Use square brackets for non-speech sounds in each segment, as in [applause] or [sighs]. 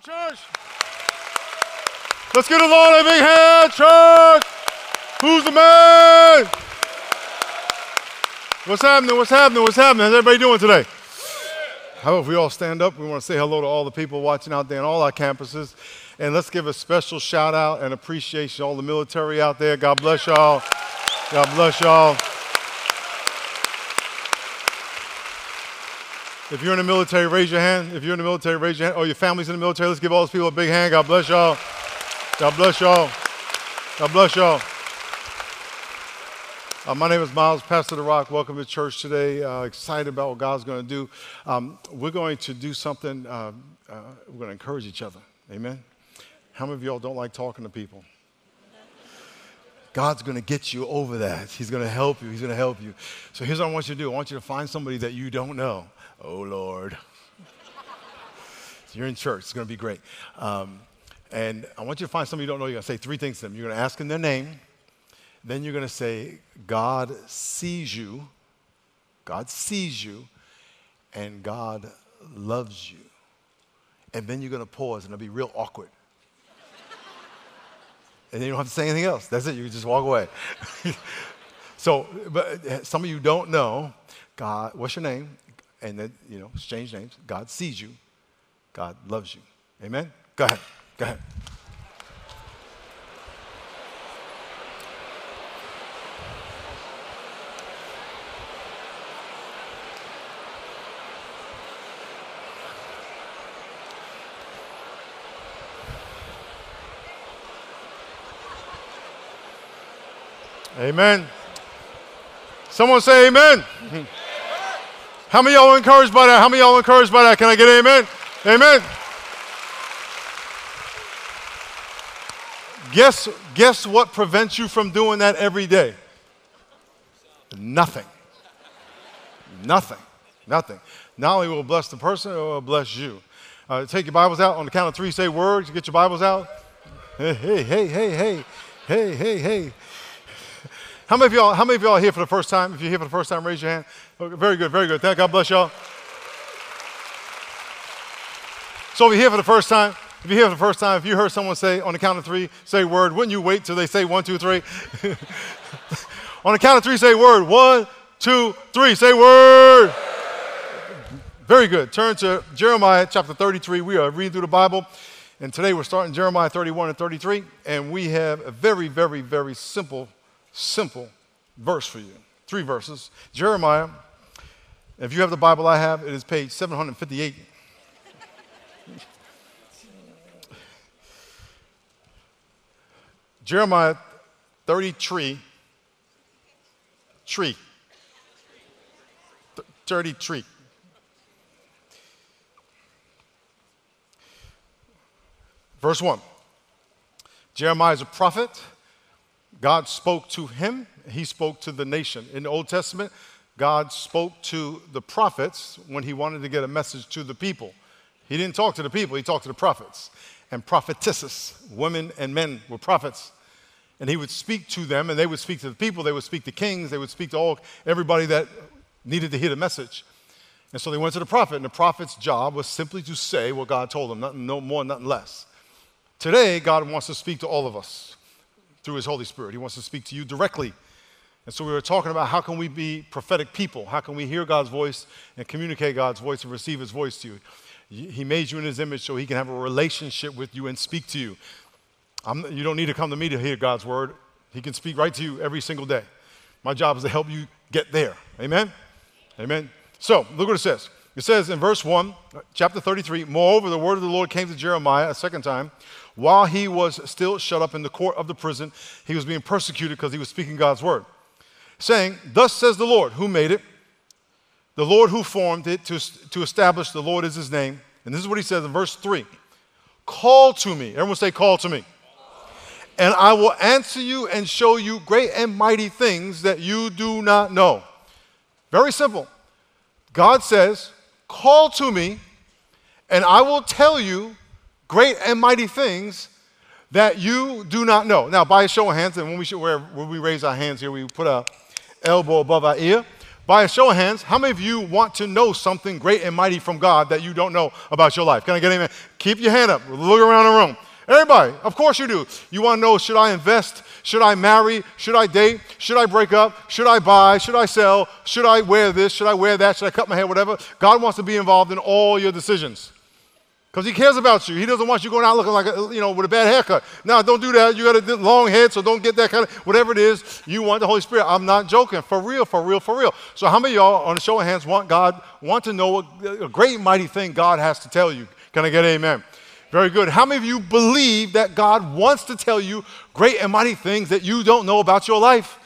church. Let's give the Lord a big hand, church. Who's the man? What's happening? What's happening? What's happening? How's everybody doing today? How about if we all stand up? We want to say hello to all the people watching out there on all our campuses. And let's give a special shout out and appreciation to all the military out there. God bless y'all. God bless y'all. If you're in the military, raise your hand. If you're in the military, raise your hand. Oh, your family's in the military. Let's give all those people a big hand. God bless y'all. God bless y'all. God bless y'all. Uh, my name is Miles, Pastor The Rock. Welcome to church today. Uh, excited about what God's going to do. Um, we're going to do something, uh, uh, we're going to encourage each other. Amen. How many of y'all don't like talking to people? God's going to get you over that. He's going to help you. He's going to help you. So here's what I want you to do I want you to find somebody that you don't know. Oh, Lord. so you're in church. It's going to be great. Um, and I want you to find somebody you don't know. You're going to say three things to them. You're going to ask them their name. Then you're going to say, God sees you. God sees you. And God loves you. And then you're going to pause and it'll be real awkward. and then you don't have to say anything else. That's it. You just walk away. [laughs] so, but some of you don't know God, what's your name? And then, you know, exchange names. God sees you. God loves you. Amen? Go ahead. Go ahead. Amen. Someone say amen. [laughs] How many of y'all encouraged by that? How many of y'all encouraged by that? Can I get amen? Amen. Guess, guess what prevents you from doing that every day? Nothing. Nothing. Nothing. Not only will bless the person, it will bless you. Uh, take your Bibles out on the count of three. Say words. Get your Bibles out. Hey, hey, hey, hey, hey, hey, hey. How many of y'all? How many of y'all are here for the first time? If you're here for the first time, raise your hand. Okay, very good, very good. Thank God bless y'all. So if you're here for the first time, if you're here for the first time, if you heard someone say on the count of three, say word, wouldn't you wait till they say one, two, three? [laughs] on the count of three, say word. One, two, three. Say word. Very good. Turn to Jeremiah chapter 33. We are reading through the Bible. And today we're starting Jeremiah 31 and 33. And we have a very, very, very simple simple verse for you. Three verses. Jeremiah, if you have the Bible I have, it is page 758. [laughs] Jeremiah 33, tree. 33. Verse 1. Jeremiah is a prophet God spoke to him, he spoke to the nation. In the Old Testament, God spoke to the prophets when he wanted to get a message to the people. He didn't talk to the people, he talked to the prophets and prophetesses. Women and men were prophets. And he would speak to them, and they would speak to the people, they would speak to kings, they would speak to all everybody that needed to hear the message. And so they went to the prophet, and the prophet's job was simply to say what God told them, nothing no more, nothing less. Today, God wants to speak to all of us through his Holy Spirit. He wants to speak to you directly. And so we were talking about how can we be prophetic people? How can we hear God's voice and communicate God's voice and receive his voice to you? He made you in his image so he can have a relationship with you and speak to you. I'm, you don't need to come to me to hear God's word. He can speak right to you every single day. My job is to help you get there. Amen? Amen. So, look what it says. It says in verse 1, chapter 33, Moreover, the word of the Lord came to Jeremiah a second time while he was still shut up in the court of the prison, he was being persecuted because he was speaking God's word, saying, Thus says the Lord, who made it, the Lord who formed it to, to establish the Lord is his name. And this is what he says in verse 3 Call to me. Everyone say, Call to me. And I will answer you and show you great and mighty things that you do not know. Very simple. God says, Call to me, and I will tell you great and mighty things that you do not know. Now, by a show of hands, and when we, should, when we raise our hands here, we put our elbow above our ear. By a show of hands, how many of you want to know something great and mighty from God that you don't know about your life? Can I get amen? Keep your hand up. Look around the room. Everybody, of course you do. You want to know should I invest? Should I marry? Should I date? Should I break up? Should I buy? Should I sell? Should I wear this? Should I wear that? Should I cut my hair? Whatever. God wants to be involved in all your decisions. Because he cares about you. He doesn't want you going out looking like, a, you know, with a bad haircut. Now, don't do that. You got a long head, so don't get that kind of, whatever it is, you want the Holy Spirit. I'm not joking. For real, for real, for real. So how many y'all, on a show of hands, want God, want to know a, a great, mighty thing God has to tell you? Can I get amen? Very good. How many of you believe that God wants to tell you great and mighty things that you don't know about your life?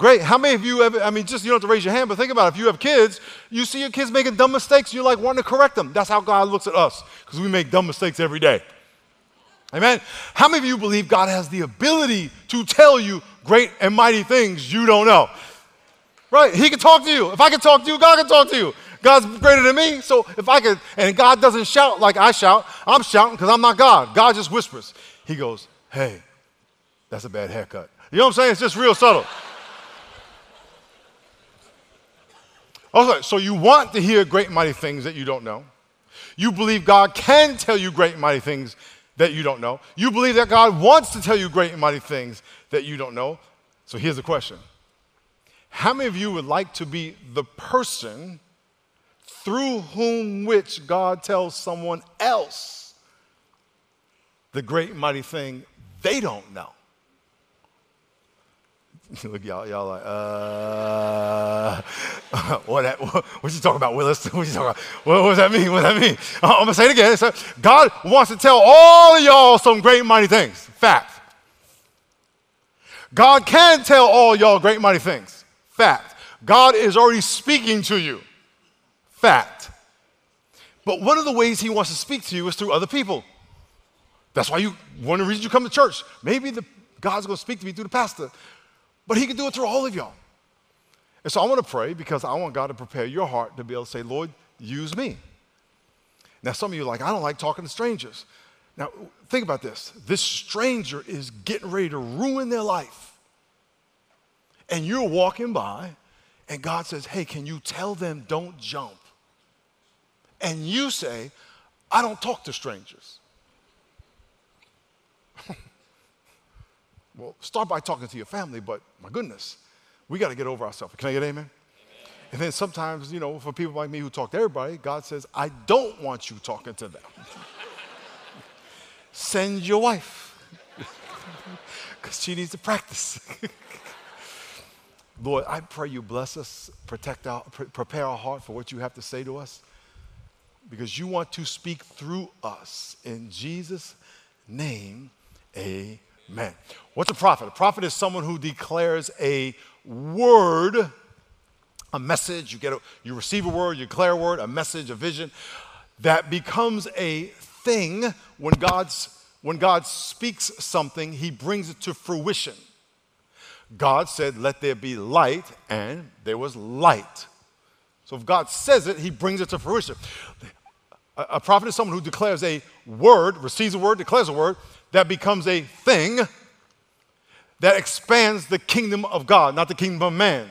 Great. How many of you ever, I mean, just you don't have to raise your hand, but think about it. If you have kids, you see your kids making dumb mistakes, you're like wanting to correct them. That's how God looks at us, because we make dumb mistakes every day. Amen. How many of you believe God has the ability to tell you great and mighty things you don't know? Right? He can talk to you. If I can talk to you, God can talk to you. God's greater than me. So if I could, and God doesn't shout like I shout, I'm shouting because I'm not God. God just whispers. He goes, Hey, that's a bad haircut. You know what I'm saying? It's just real subtle. Okay, so you want to hear great mighty things that you don't know. You believe God can tell you great mighty things that you don't know. You believe that God wants to tell you great mighty things that you don't know. So here's the question How many of you would like to be the person through whom which God tells someone else the great mighty thing they don't know? [laughs] Look, y'all, y'all like, uh, [laughs] what, what, [laughs] what you talking about, Willis? What you talking about? What, what does that mean? What does that mean? I'm to say it again. So God wants to tell all of y'all some great mighty things. Fact. God can tell all y'all great mighty things. Fact. God is already speaking to you. Fact. But one of the ways he wants to speak to you is through other people. That's why you, one of the reasons you come to church. Maybe the, God's going to speak to me through the pastor. But He can do it through all of y'all. And so I want to pray because I want God to prepare your heart to be able to say, Lord, use me. Now, some of you are like, I don't like talking to strangers. Now, think about this this stranger is getting ready to ruin their life. And you're walking by, and God says, Hey, can you tell them don't jump? And you say, I don't talk to strangers. Well, start by talking to your family, but my goodness, we got to get over ourselves. Can I get amen? amen? And then sometimes, you know, for people like me who talk to everybody, God says, I don't want you talking to them. [laughs] Send your wife, [laughs] because she needs to practice. [laughs] Lord, I pray you bless us, protect our, pre- prepare our heart for what you have to say to us, because you want to speak through us. In Jesus' name, amen. Amen. What's a prophet? A prophet is someone who declares a word, a message. You get a, you receive a word, you declare a word, a message, a vision that becomes a thing when God's when God speaks something, he brings it to fruition. God said, Let there be light, and there was light. So if God says it, he brings it to fruition. A, prophet is someone who declares a word, receives a word, declares a word, that becomes a thing that expands the kingdom of God, not the kingdom of man.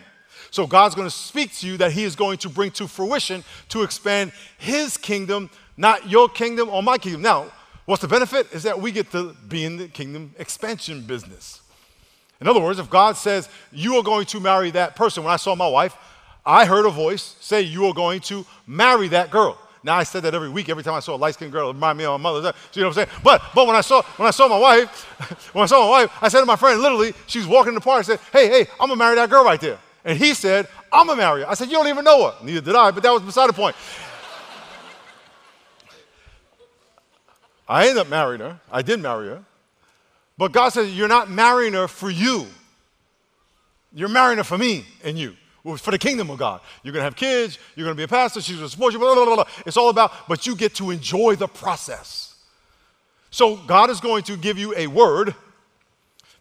So God's going to speak to you that He is going to bring to fruition to expand His kingdom, not your kingdom or my kingdom. Now, what's the benefit? Is that we get to be in the kingdom expansion business. In other words, if God says, You are going to marry that person, when I saw my wife, I heard a voice say, You are going to marry that girl. Now I said that every week, every time I saw a light-skinned girl, it reminded me of my mother. So you know what I'm saying? But but when I saw when I saw my wife, [laughs] when I saw my wife, I said to my friend, literally, she's walking in the park. I said, Hey, hey, I'm gonna marry that girl right there. And he said, I'm gonna marry her. I said, You don't even know her. Neither did I, but that was beside the point. [laughs] I ended up marrying her. I did marry her. But God said, You're not marrying her for you. You're marrying her for me and you for the kingdom of God. You're going to have kids, you're going to be a pastor, she's going to support you, blah, blah, blah, blah. It's all about, but you get to enjoy the process. So God is going to give you a word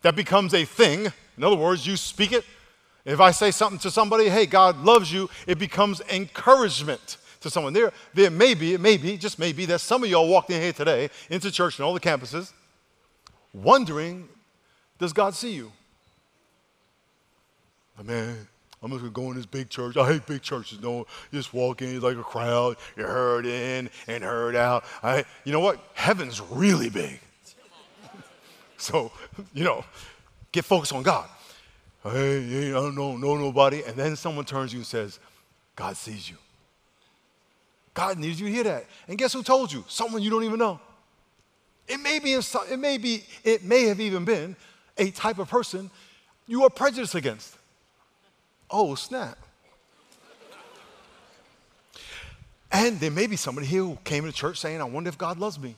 that becomes a thing. In other words, you speak it. If I say something to somebody, hey, God loves you, it becomes encouragement to someone. There, there may be, it may be, just maybe, that some of y'all walked in here today into church and all the campuses wondering, does God see you? man, I'm just gonna go in this big church. I hate big churches. No, you just walk in like a crowd. You're heard in and heard out. I, you know what? Heaven's really big. so, you know, get focused on God. Hey, hey, I don't know, know nobody. And then someone turns you and says, God sees you. God needs you to hear that. And guess who told you? Someone you don't even know. It may be, it may be, it may have even been a type of person you are prejudiced against. Oh, snap. And there may be somebody here who came to church saying, I wonder if God loves me.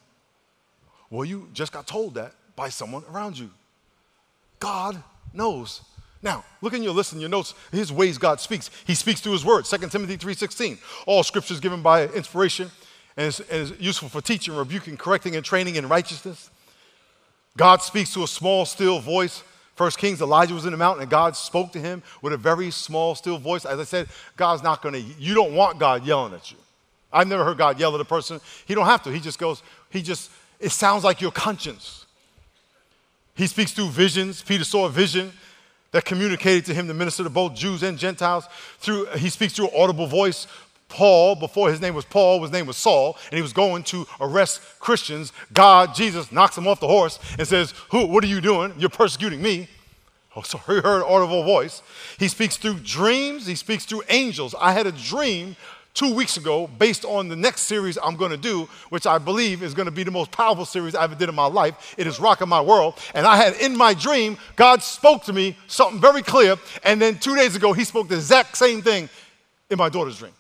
Well, you just got told that by someone around you. God knows. Now, look in your list and your notes, his ways God speaks. He speaks through his word. 2 Timothy 3.16. All scripture is given by inspiration and is, and is useful for teaching, rebuking, correcting, and training in righteousness. God speaks to a small, still voice. First Kings, Elijah was in the mountain and God spoke to him with a very small, still voice. As I said, God's not going to, you don't want God yelling at you. I've never heard God yell at a person. He don't have to. He just goes, he just, it sounds like your conscience. He speaks through visions. Peter saw a vision that communicated to him the minister to both Jews and Gentiles. Through, he speaks through audible voice. Paul, before his name was Paul, his name was Saul, and he was going to arrest Christians. God, Jesus, knocks him off the horse and says, Who, what are you doing? You're persecuting me. Oh, so he heard an audible voice. He speaks through dreams, he speaks through angels. I had a dream two weeks ago based on the next series I'm going to do, which I believe is going to be the most powerful series I ever did in my life. It is rocking my world. And I had in my dream, God spoke to me something very clear. And then two days ago, he spoke the exact same thing in my daughter's dream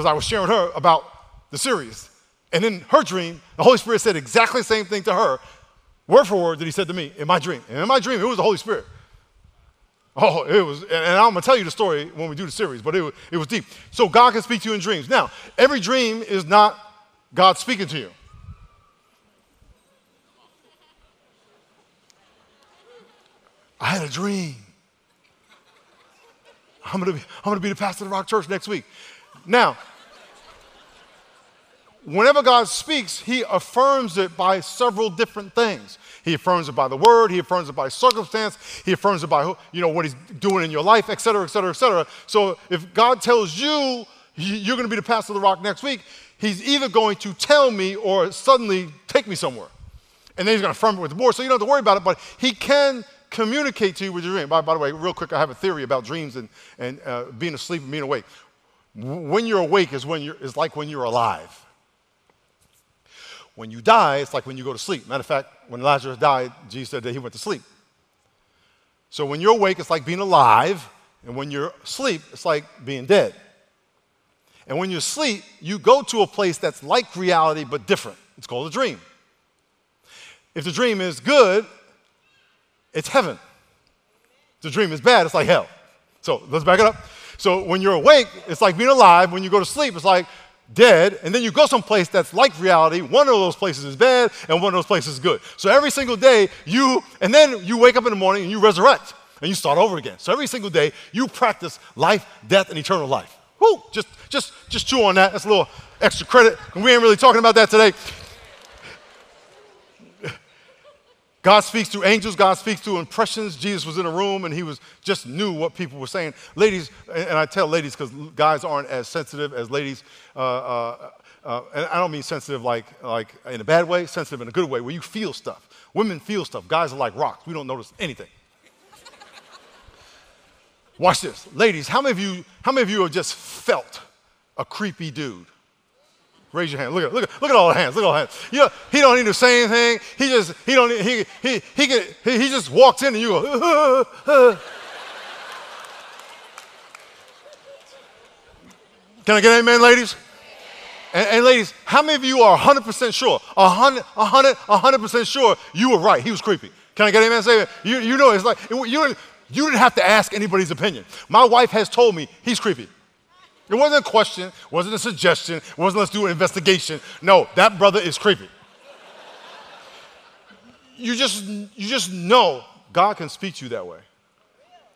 because I was sharing her about the series. And in her dream, the Holy Spirit said exactly the same thing to her, word for word, that He said to me in my dream. And in my dream, it was the Holy Spirit. Oh, it was, and I'm gonna tell you the story when we do the series, but it, it was deep. So God can speak to you in dreams. Now, every dream is not God speaking to you. I had a dream. I'm gonna be, I'm gonna be the pastor of the Rock Church next week. Now, whenever God speaks, He affirms it by several different things. He affirms it by the word, He affirms it by circumstance, He affirms it by you know what He's doing in your life, et cetera, et cetera, et cetera. So if God tells you you're going to be the pastor of the rock next week, He's either going to tell me or suddenly take me somewhere. And then He's going to affirm it with the board. So you don't have to worry about it, but He can communicate to you with your dream. By, by the way, real quick, I have a theory about dreams and, and uh, being asleep and being awake. When you're awake is, when you're, is like when you're alive. When you die, it's like when you go to sleep. Matter of fact, when Lazarus died, Jesus said that he went to sleep. So when you're awake, it's like being alive. And when you're asleep, it's like being dead. And when you sleep, you go to a place that's like reality but different. It's called a dream. If the dream is good, it's heaven. If the dream is bad, it's like hell. So let's back it up. So when you're awake, it's like being alive. When you go to sleep, it's like dead. And then you go someplace that's like reality. One of those places is bad, and one of those places is good. So every single day, you, and then you wake up in the morning and you resurrect and you start over again. So every single day, you practice life, death, and eternal life. Whoo! Just, just, just chew on that. That's a little extra credit. We ain't really talking about that today. God speaks through angels, God speaks through impressions. Jesus was in a room and he was just knew what people were saying. Ladies, and I tell ladies because guys aren't as sensitive as ladies. Uh, uh, uh, and I don't mean sensitive like, like in a bad way, sensitive in a good way, where you feel stuff. Women feel stuff. Guys are like rocks. We don't notice anything. Watch this. Ladies, how many of you, how many of you have just felt a creepy dude? Raise your hand. Look at, look at, look at all the hands. Look at all the hands. You know, he don't need to say anything. He just, he don't, he, he, he, can, he, he just walks in and you go, uh, uh, uh, Can I get amen, ladies? And, and, ladies, how many of you are 100% sure, 100, 100, 100% sure you were right? He was creepy. Can I get amen? Say, you, you know, it's like, you, you didn't have to ask anybody's opinion. My wife has told me he's creepy. It wasn't a question, wasn't a suggestion, wasn't let's do an investigation. No, that brother is creepy. you just you just know God can speak to you that way.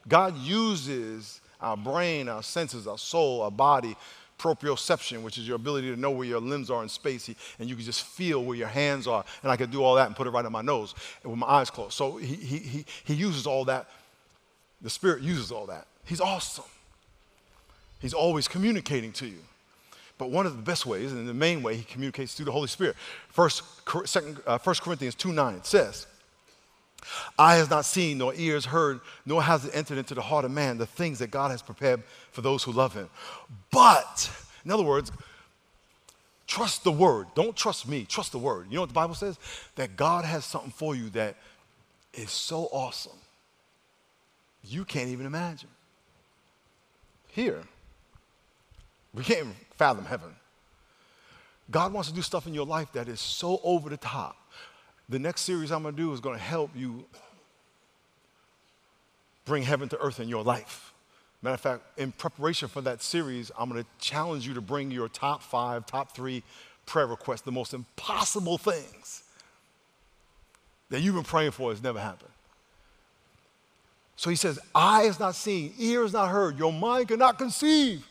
God uses our brain, our senses, our soul, our body, proprioception, which is your ability to know where your limbs are in space, and you can just feel where your hands are. And I could do all that and put it right on my nose with my eyes closed. So he, he, he, he uses all that. The Spirit uses all that He's awesome. He's always communicating to you. But one of the best ways, and the main way he communicates through the Holy Spirit, First, second, uh, 1 Corinthians 2 9 says, Eye has not seen, nor ears heard, nor has it entered into the heart of man the things that God has prepared for those who love him. But, in other words, trust the word. Don't trust me, trust the word. You know what the Bible says? That God has something for you that is so awesome, you can't even imagine. Here, we can't fathom heaven. God wants to do stuff in your life that is so over the top. The next series I'm going to do is going to help you bring heaven to earth in your life. Matter of fact, in preparation for that series, I'm going to challenge you to bring your top five, top three prayer requests, the most impossible things that you've been praying for has never happened. So he says, Eye is not seen, ear is not heard, your mind cannot conceive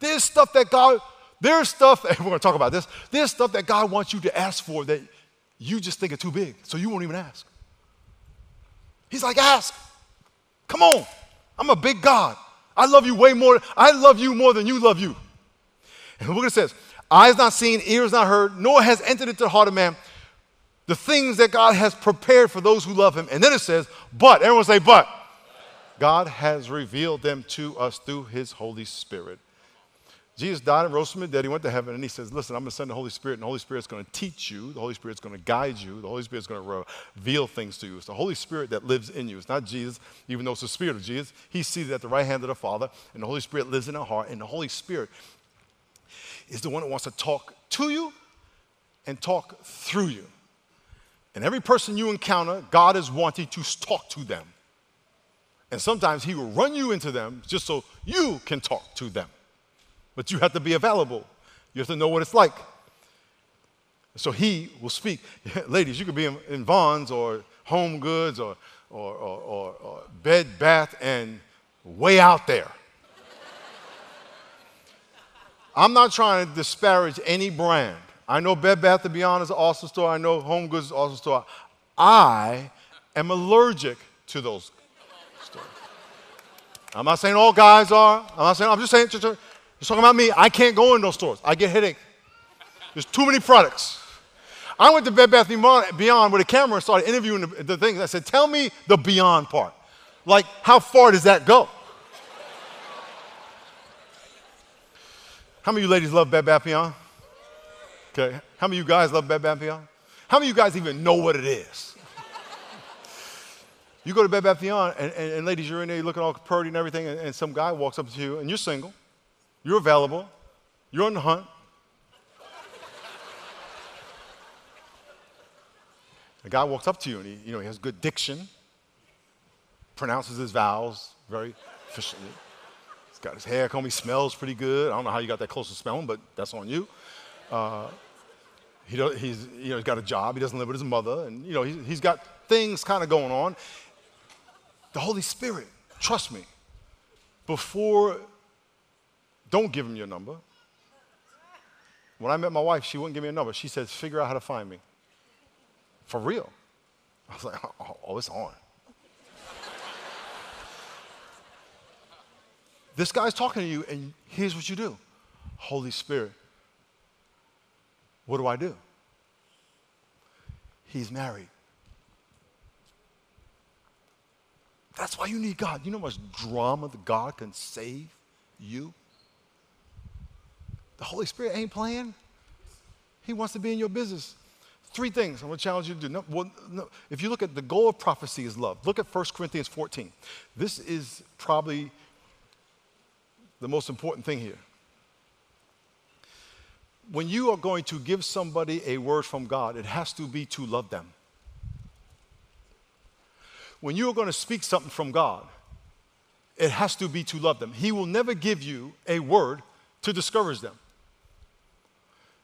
there's stuff that God, there's stuff, [laughs] and we're to talk about this, there's stuff that God wants you to ask for that you just think are too big, so you won't even ask. He's like, ask. Come on. I'm a big God. I love you way more. I love you more than you love you. And look what it says Eyes not seen, ears not heard, nor has entered into the heart of man the things that God has prepared for those who love him. And then it says, but, everyone say, but. God has revealed them to us through his Holy Spirit. Jesus died and rose from the dead. He went to heaven and he says, Listen, I'm going to send the Holy Spirit, and the Holy Spirit's going to teach you. The Holy Spirit's going to guide you. The Holy Spirit's going to reveal things to you. It's the Holy Spirit that lives in you. It's not Jesus, even though it's the Spirit of Jesus. He's seated at the right hand of the Father, and the Holy Spirit lives in our heart. And the Holy Spirit is the one that wants to talk to you and talk through you. And every person you encounter, God is wanting to talk to them. And sometimes He will run you into them just so you can talk to them but you have to be available. You have to know what it's like. So he will speak. [laughs] Ladies, you could be in, in Vons or Home Goods or, or, or, or, Bed Bath and way out there. [laughs] I'm not trying to disparage any brand. I know Bed Bath & Beyond is an awesome store. I know Home Goods is an awesome store. I am allergic to those stores. I'm not saying all guys are. I'm not saying. I'm just saying. You're talking about me. I can't go in those stores. I get headache. There's too many products. I went to Bed Bath Beyond with a camera and started interviewing the, the things. I said, "Tell me the Beyond part. Like, how far does that go?" How many of you ladies love Bed Bath Beyond? Okay. How many of you guys love Bed Bath Beyond? How many of you guys even know what it is? you go to Bed Bath Beyond, and, and, and, ladies, you're in there, you're looking all pretty and everything, and, and some guy walks up to you, and you're single you're available. You're on the hunt. the guy walks up to you and he, you know, he has good diction, pronounces his vowels very efficiently. He's got his hair comb, he smells pretty good. I don't know how you got that close to smelling, but that's on you. Uh, he he's, you know, he's got a job, he doesn't live with his mother, and you know, he's, he's got things kind of going on. The Holy Spirit, trust me, before don't give him your number. When I met my wife, she wouldn't give me a number. She says, figure out how to find me. For real. I was like, oh, oh, oh it's on. this guy's talking to you, and here's what you do Holy Spirit, what do I do? He's married. That's why you need God. You know how much drama that God can save you? The Holy Spirit ain't playing. He wants to be in your business. Three things I'm going to challenge you to do. No, well, no, if you look at the goal of prophecy is love, look at 1 Corinthians 14. This is probably the most important thing here. When you are going to give somebody a word from God, it has to be to love them. When you are going to speak something from God, it has to be to love them. He will never give you a word to discourage them.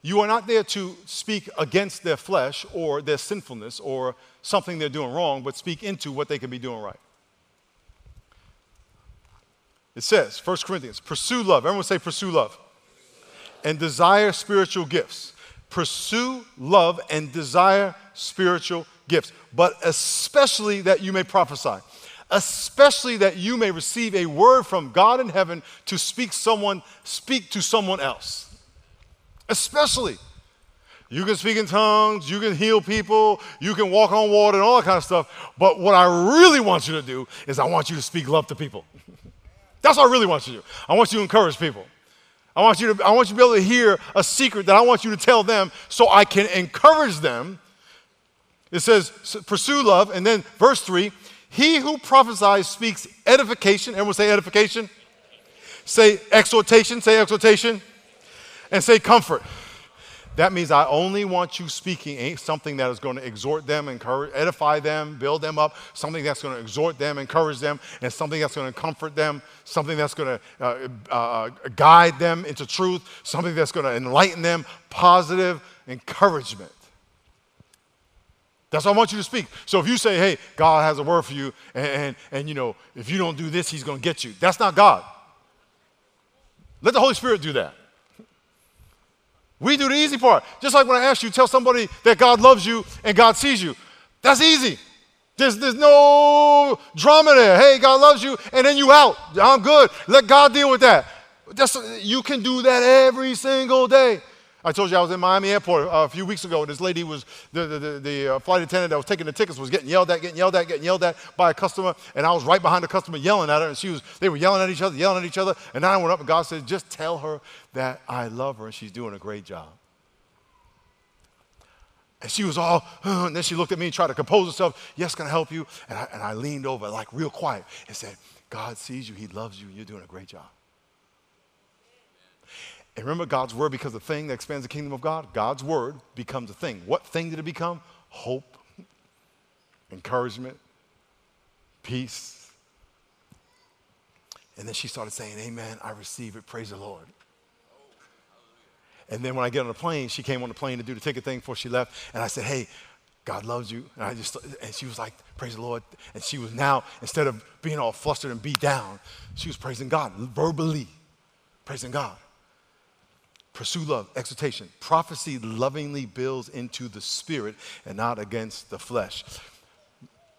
You are not there to speak against their flesh or their sinfulness or something they're doing wrong, but speak into what they can be doing right. It says, 1 Corinthians, pursue love. Everyone say, pursue love. And desire spiritual gifts. Pursue love and desire spiritual gifts, but especially that you may prophesy. especially that you may receive a word from God in heaven to speak someone speak to someone else. Especially you can speak in tongues, you can heal people, you can walk on water and all that kind of stuff. But what I really want you to do is I want you to speak love to people. That's what I really want you to do. I want you to encourage people. I want you to I want you to be able to hear a secret that I want you to tell them so I can encourage them. It says pursue love and then verse 3, he who prophesies speaks edification. Everyone say edification. Say exhortation, say exhortation. And say comfort. That means I only want you speaking something that is going to exhort them, encourage, edify them, build them up, something that's going to exhort them, encourage them, and something that's going to comfort them, something that's going to uh, uh, uh, guide them into truth, something that's going to enlighten them, positive encouragement. That's what I want you to speak. So if you say, hey, God has a word for you, and, and, and you know, if you don't do this, he's going to get you. That's not God. Let the Holy Spirit do that. We do the easy part. Just like when I ask you, tell somebody that God loves you and God sees you. That's easy. There's, there's no drama there. Hey, God loves you, and then you out. I'm good. Let God deal with that. That's, you can do that every single day. I told you I was in Miami Airport uh, a few weeks ago. This lady was, the, the, the, the uh, flight attendant that was taking the tickets was getting yelled at, getting yelled at, getting yelled at by a customer. And I was right behind the customer yelling at her. And she was, they were yelling at each other, yelling at each other. And I went up and God said, just tell her that I love her and she's doing a great job. And she was all, [sighs] and then she looked at me and tried to compose herself. Yes, can I help you? And I, and I leaned over, like real quiet, and said, God sees you, He loves you, you're doing a great job. And remember, God's word becomes a thing that expands the kingdom of God. God's word becomes a thing. What thing did it become? Hope, encouragement, peace. And then she started saying, Amen, I receive it. Praise the Lord. And then when I get on the plane, she came on the plane to do the ticket thing before she left. And I said, Hey, God loves you. And I just and she was like, Praise the Lord. And she was now, instead of being all flustered and beat down, she was praising God verbally, praising God. Pursue love, exhortation. Prophecy lovingly builds into the spirit and not against the flesh.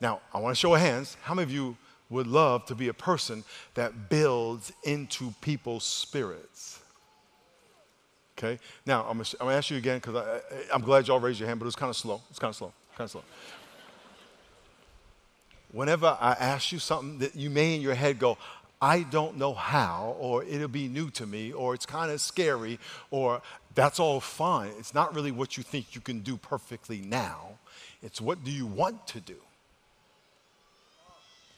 Now, I want to show hands. How many of you would love to be a person that builds into people's spirits? Okay? Now, I'm going to ask you again because I'm glad y'all raised your hand, but it was kind of slow. It's kind of slow. Kind of slow. Whenever I ask you something that you may in your head go, I don't know how, or it'll be new to me, or it's kind of scary, or that's all fine. It's not really what you think you can do perfectly now. It's what do you want to do?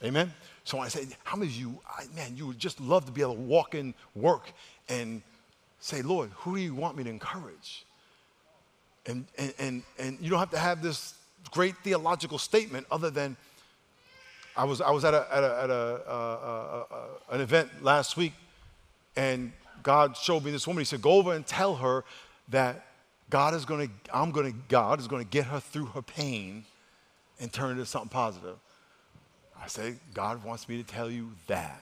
Amen? So I say, how many of you, I, man, you would just love to be able to walk in work and say, Lord, who do you want me to encourage? And, and, and, and you don't have to have this great theological statement other than, I was, I was at, a, at, a, at a, uh, uh, uh, an event last week, and God showed me this woman. He said, Go over and tell her that God is going to, I'm going to, God is going to get her through her pain and turn it into something positive. I said, God wants me to tell you that.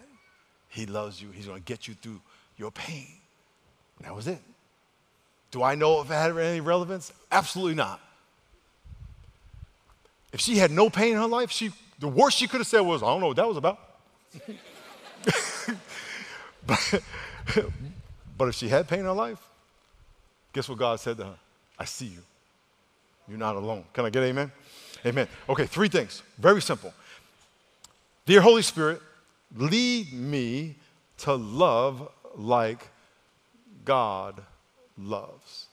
He loves you. He's going to get you through your pain. And that was it. Do I know if it had any relevance? Absolutely not. If she had no pain in her life, she the worst she could have said was, I don't know what that was about. [laughs] but, but if she had pain in her life, guess what God said to her? I see you. You're not alone. Can I get amen? Amen. Okay, three things. Very simple. Dear Holy Spirit, lead me to love like God loves.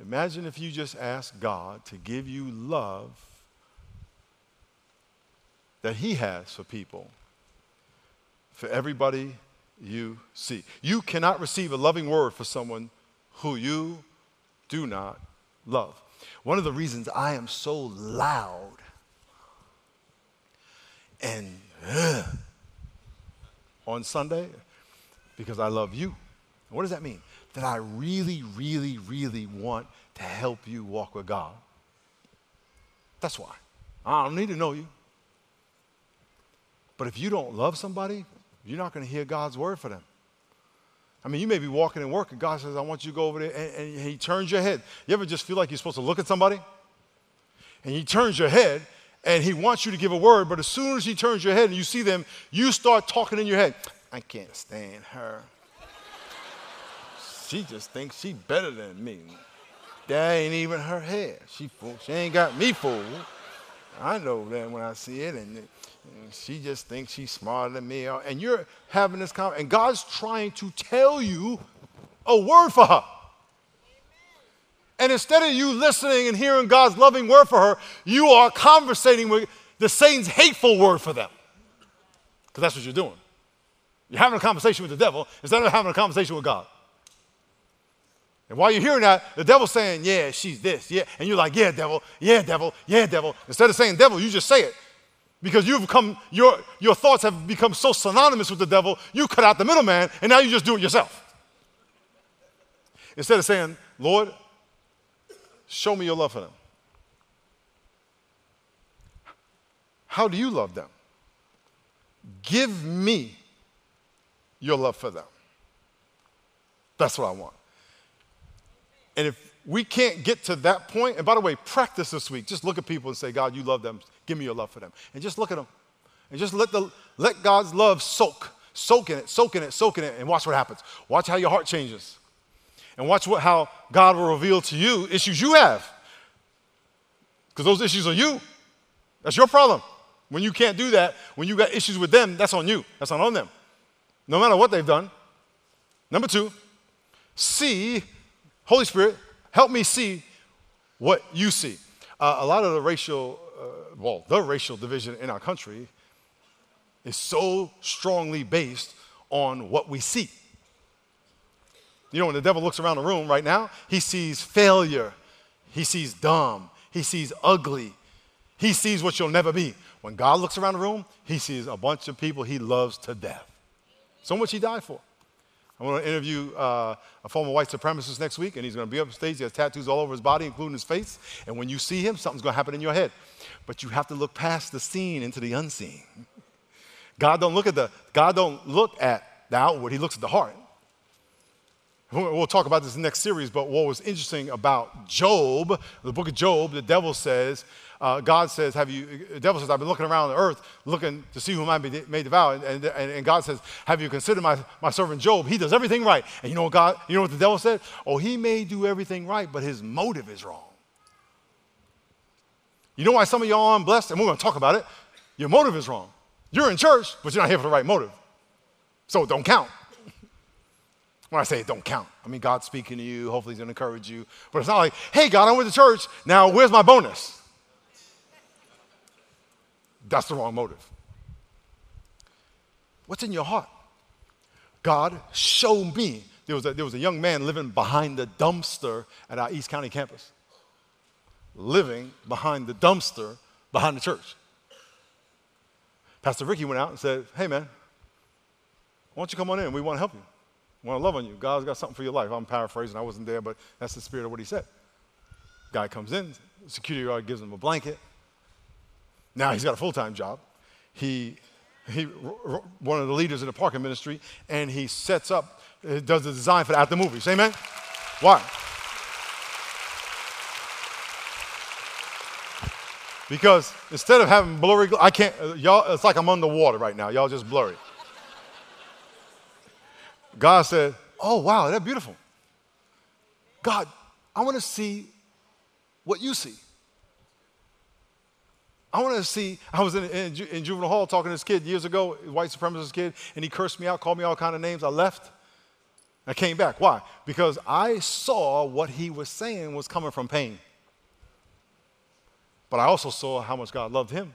Imagine if you just asked God to give you love that He has for people, for everybody you see. You cannot receive a loving word for someone who you do not love. One of the reasons I am so loud and uh, on Sunday, because I love you. What does that mean? That I really, really, really want to help you walk with God. That's why. I don't need to know you. But if you don't love somebody, you're not going to hear God's word for them. I mean, you may be walking and working. God says, I want you to go over there, and, and, He turns your head. You ever just feel like you're supposed to look at somebody? And He turns your head, and he wants you to give a word, but as soon as he turns your head and you see them, you start talking in your head. I can't stand her. She just thinks she's better than me. That ain't even her hair. She fool. She ain't got me fooled. I know that when I see it, and, and she just thinks she's smarter than me. Uh, and you're having this conversation, and God's trying to tell you a word for her. And instead of you listening and hearing God's loving word for her, you are conversating with the Satan's hateful word for them. Because that's what you're doing. You're having a conversation with the devil instead of having a conversation with God. And while you're hearing that, the devil's saying, Yeah, she's this, yeah. And you're like, Yeah, devil, yeah, devil, yeah, devil. Instead of saying devil, you just say it. Because you've come, your, your thoughts have become so synonymous with the devil, you cut out the middleman, and now you just do it yourself. Instead of saying, Lord, show me your love for them. How do you love them? Give me your love for them. That's what I want. And if we can't get to that point, and by the way, practice this week. Just look at people and say, God, you love them. Give me your love for them. And just look at them. And just let, the, let God's love soak. Soak in it, soak in it, soak in it, and watch what happens. Watch how your heart changes. And watch what, how God will reveal to you issues you have. Because those issues are you. That's your problem. When you can't do that, when you got issues with them, that's on you. That's not on them. No matter what they've done. Number two, see Holy Spirit, help me see what you see. Uh, a lot of the racial, uh, well, the racial division in our country is so strongly based on what we see. You know, when the devil looks around the room right now, he sees failure, he sees dumb, he sees ugly, he sees what you'll never be. When God looks around the room, he sees a bunch of people he loves to death. So much he died for. I'm going to interview uh, a former white supremacist next week, and he's going to be up stage. He has tattoos all over his body, including his face. And when you see him, something's going to happen in your head. But you have to look past the seen into the unseen. God don't look at the God don't look at the outward. He looks at the heart. We'll talk about this next series, but what was interesting about Job, the book of Job, the devil says, uh, God says, have you, the devil says, I've been looking around the earth looking to see whom I may devour. And, and, and, God says, have you considered my, my servant Job? He does everything right. And you know what God, you know what the devil said? Oh, he may do everything right, but his motive is wrong. You know why some of y'all aren't blessed? And we're going to talk about it. Your motive is wrong. You're in church, but you're not here for the right motive. So don't count. When I say it don't count, I mean God's speaking to you. Hopefully, He's going to encourage you. But it's not like, hey, God, I went to church. Now, where's my bonus? That's the wrong motive. What's in your heart? God, show me. There was, a, there was a young man living behind the dumpster at our East County campus, living behind the dumpster behind the church. Pastor Ricky went out and said, Hey, man, why don't you come on in? We want to help you want to love on you. God's got something for your life. I'm paraphrasing. I wasn't there, but that's the spirit of what he said. Guy comes in, security guard gives him a blanket. Now he's got a full-time job. He, he, one of the leaders in the parking ministry, and he sets up, uh, does the design for at the after movies. Amen? Why? Because instead of having blurry, I can't, uh, y'all, it's like I'm underwater right now. Y'all just blurry. God said, Oh, wow, that's beautiful. God, I want to see what you see. I want to see. I was in, in, in, juvenile hall talking to this kid years ago, white supremacist kid, and he cursed me out, called me all kind of names. I left. I came back. Why? Because I saw what he was saying was coming from pain. But I also saw how much God loved him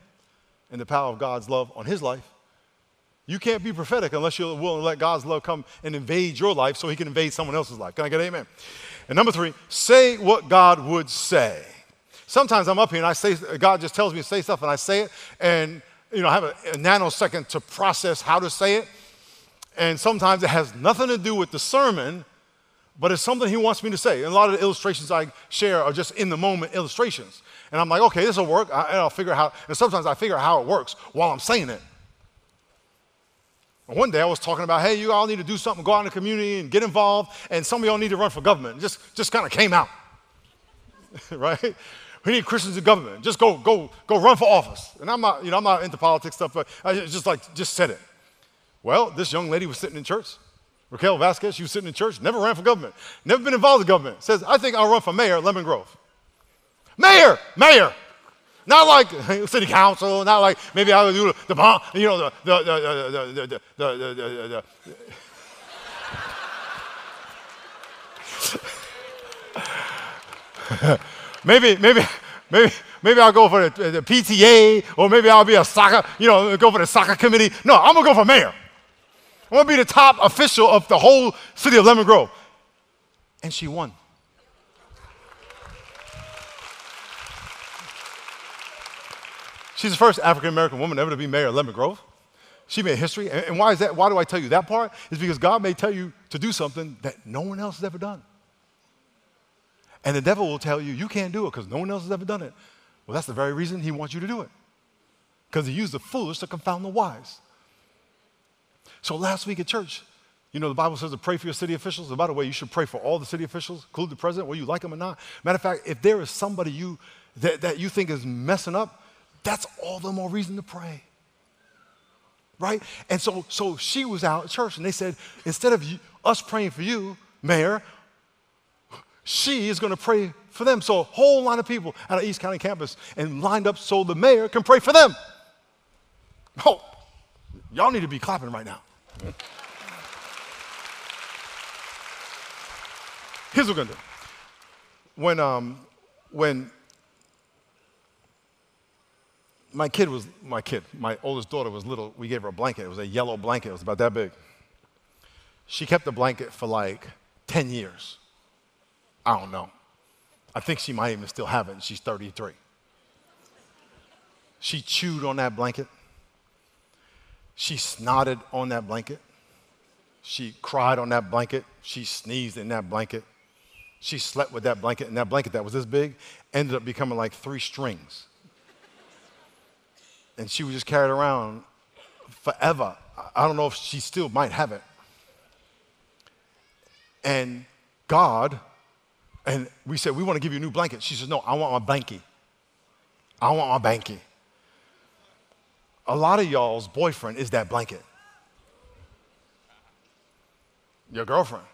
and the power of God's love on his life. You can't be prophetic unless you're willing to let God's love come and invade your life so he can invade someone else's life. Can I get an amen? And number three, say what God would say. Sometimes I'm up here and I say, God just tells me to say stuff and I say it, and you know, I have a, a nanosecond to process how to say it. And sometimes it has nothing to do with the sermon, but it's something he wants me to say. And a lot of the illustrations I share are just in the moment illustrations. And I'm like, okay, this will work. I, and I'll figure out how, and sometimes I figure out how it works while I'm saying it. One day I was talking about, hey, you all need to do something, go out in the community and get involved, and some of y'all need to run for government. It just, just kind of came out, [laughs] right? We need Christians in government. Just go, go, go run for office. And I'm not, you know, I'm not into politics stuff, but I just like, just said it. Well, this young lady was sitting in church. Raquel Vasquez, she was sitting in church, never ran for government, never been involved in government. Says, I think I'll run for mayor Lemon Grove. Mayor, mayor. Not like city council, not like maybe I'll do the, the you know, the, the, the, the, the, the, the, the maybe, maybe, maybe, maybe I'll go for the, the, PTA, or maybe I'll be a soccer, you know, go for the soccer committee. No, I'm gonna go for mayor. I'm gonna be the top official of the whole city of Lemon Grove. And she won. She's the first African American woman ever to be mayor of Lemon Grove. She made history. And why is that? Why do I tell you that part? Is because God may tell you to do something that no one else has ever done. And the devil will tell you you can't do it because no one else has ever done it. Well, that's the very reason he wants you to do it. Because he used the foolish to confound the wise. So last week at church, you know, the Bible says to pray for your city officials. And by the way, you should pray for all the city officials, include the president, whether you like them or not. Matter of fact, if there is somebody you that, that you think is messing up, that's all the more reason to pray. Right? And so, so she was out at church and they said, instead of us praying for you, Mayor, she is going to pray for them. So a whole line of people out of East County campus and lined up so the mayor can pray for them. Oh, y'all need to be clapping right now. Here's what we're going to do. When, um, when my kid was my kid. My oldest daughter was little. We gave her a blanket. It was a yellow blanket. It was about that big. She kept the blanket for like 10 years. I don't know. I think she might even still have it. she's 33. She chewed on that blanket. She snotted on that blanket. She cried on that blanket. She sneezed in that blanket. She slept with that blanket, and that blanket that was this big ended up becoming like three strings and she was just carried around forever. I don't know if she still might have it. And God, and we said, We want to give you a new blanket. She says, No, I want my banky. I want my banky. A lot of y'all's boyfriend is that blanket. Your girlfriend.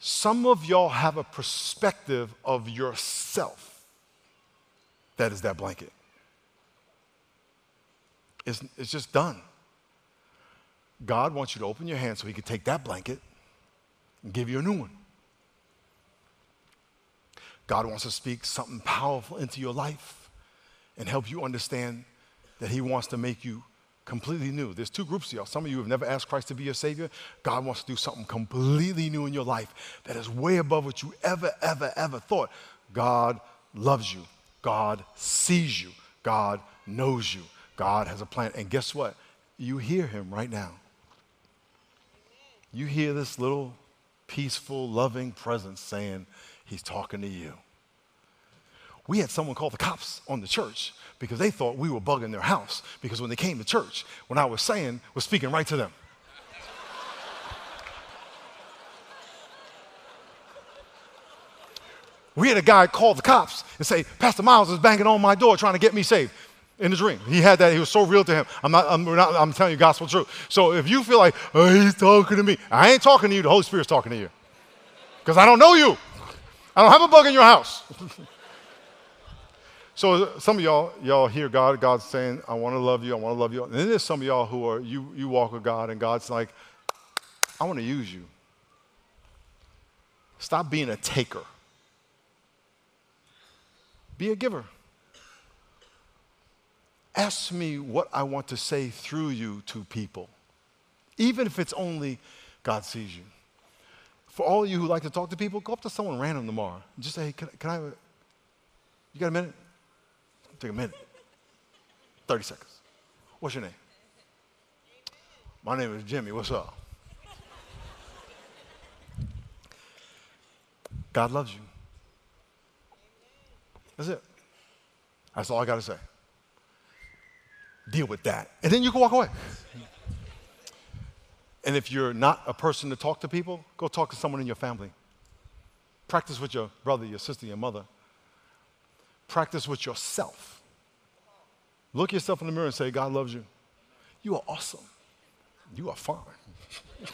Some of y'all have a perspective of yourself that is that blanket. It's, it's just done. God wants you to open your hand so He can take that blanket and give you a new one. God wants to speak something powerful into your life and help you understand that He wants to make you completely new. There's two groups of y'all. Some of you have never asked Christ to be your Savior. God wants to do something completely new in your life that is way above what you ever, ever, ever thought. God loves you. God sees you. God knows you. God has a plan. And guess what? You hear him right now. You hear this little peaceful, loving presence saying, He's talking to you. We had someone call the cops on the church because they thought we were bugging their house because when they came to church, when I was saying, was speaking right to them. we had a guy call the cops and say, Pastor Miles is banging on my door trying to get me saved in the dream. He had that. He was so real to him. I'm not, I'm, not, I'm telling you gospel truth. So if you feel like, oh, he's talking to me, I ain't talking to you. The Holy Spirit's talking to you. Because I don't know you. I don't have a bug in your house. [laughs] so some of y'all, y'all hear God, God's saying, I want to love you, I want to love you. And then there's some of y'all who are, you, you walk with God and God's like, I want to use you. Stop being a taker. Be a giver. Ask me what I want to say through you to people, even if it's only God sees you. For all you who like to talk to people, go up to someone random tomorrow. And just say, hey, can, can I, you got a minute? Take a minute. 30 seconds. What's your name? My name is Jimmy. What's up? God loves you. That's it. That's all I got to say deal with that. And then you can walk away. And if you're not a person to talk to people, go talk to someone in your family. Practice with your brother, your sister, your mother. practice with yourself. Look yourself in the mirror and say, God loves you. You are awesome. You are fine. [laughs]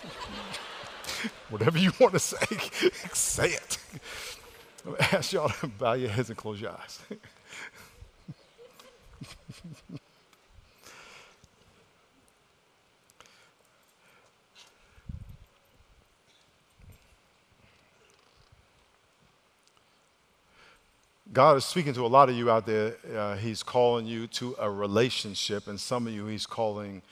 Whatever you want to say, [laughs] say it. I'm ask y'all to bow your heads and close your eyes. [laughs] God is speaking to a lot of you out there. Uh, he's calling you to a relationship, and some of you, He's calling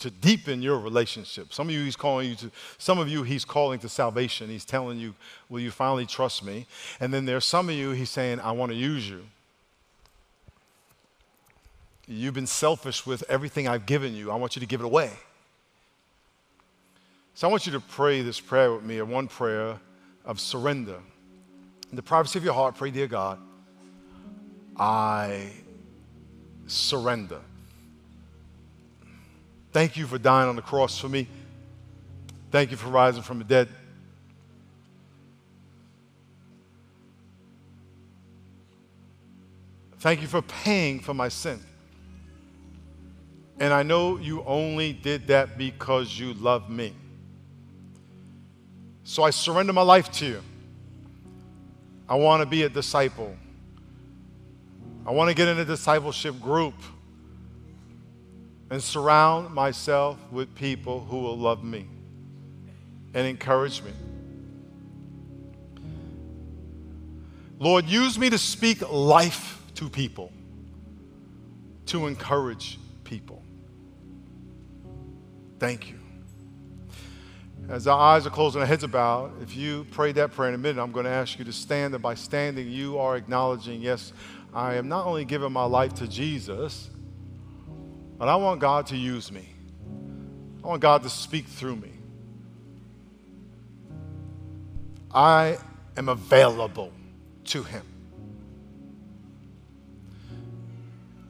to deepen your relationship. Some of you, He's calling you to, some of you, He's calling to salvation. He's telling you, Will you finally trust me? And then there's some of you, He's saying, I want to use you. You've been selfish with everything I've given you. I want you to give it away. So I want you to pray this prayer with me, a one prayer of surrender. In the privacy of your heart, pray, Dear God, I surrender. Thank you for dying on the cross for me. Thank you for rising from the dead. Thank you for paying for my sin. And I know you only did that because you love me. So I surrender my life to you. I want to be a disciple. I want to get in a discipleship group and surround myself with people who will love me and encourage me. Lord, use me to speak life to people, to encourage people. Thank you. Mm-hmm. As our eyes are closed and our heads are bowed, if you prayed that prayer in a minute, I'm going to ask you to stand. And by standing, you are acknowledging, yes, I am not only giving my life to Jesus, but I want God to use me. I want God to speak through me. I am available to Him.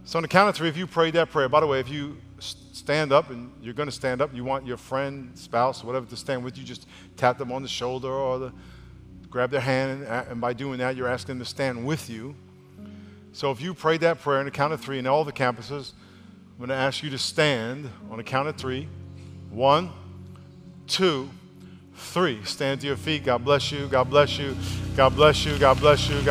So, on the count of three, if you prayed that prayer, by the way, if you stand up and you're going to stand up, you want your friend, spouse, whatever to stand with you, just tap them on the shoulder or the, grab their hand. And, and by doing that, you're asking them to stand with you. So if you prayed that prayer on the count of three in all the campuses, I'm going to ask you to stand on the count of three. One, two, three. Stand to your feet. God bless you. God bless you. God bless you. God bless you. God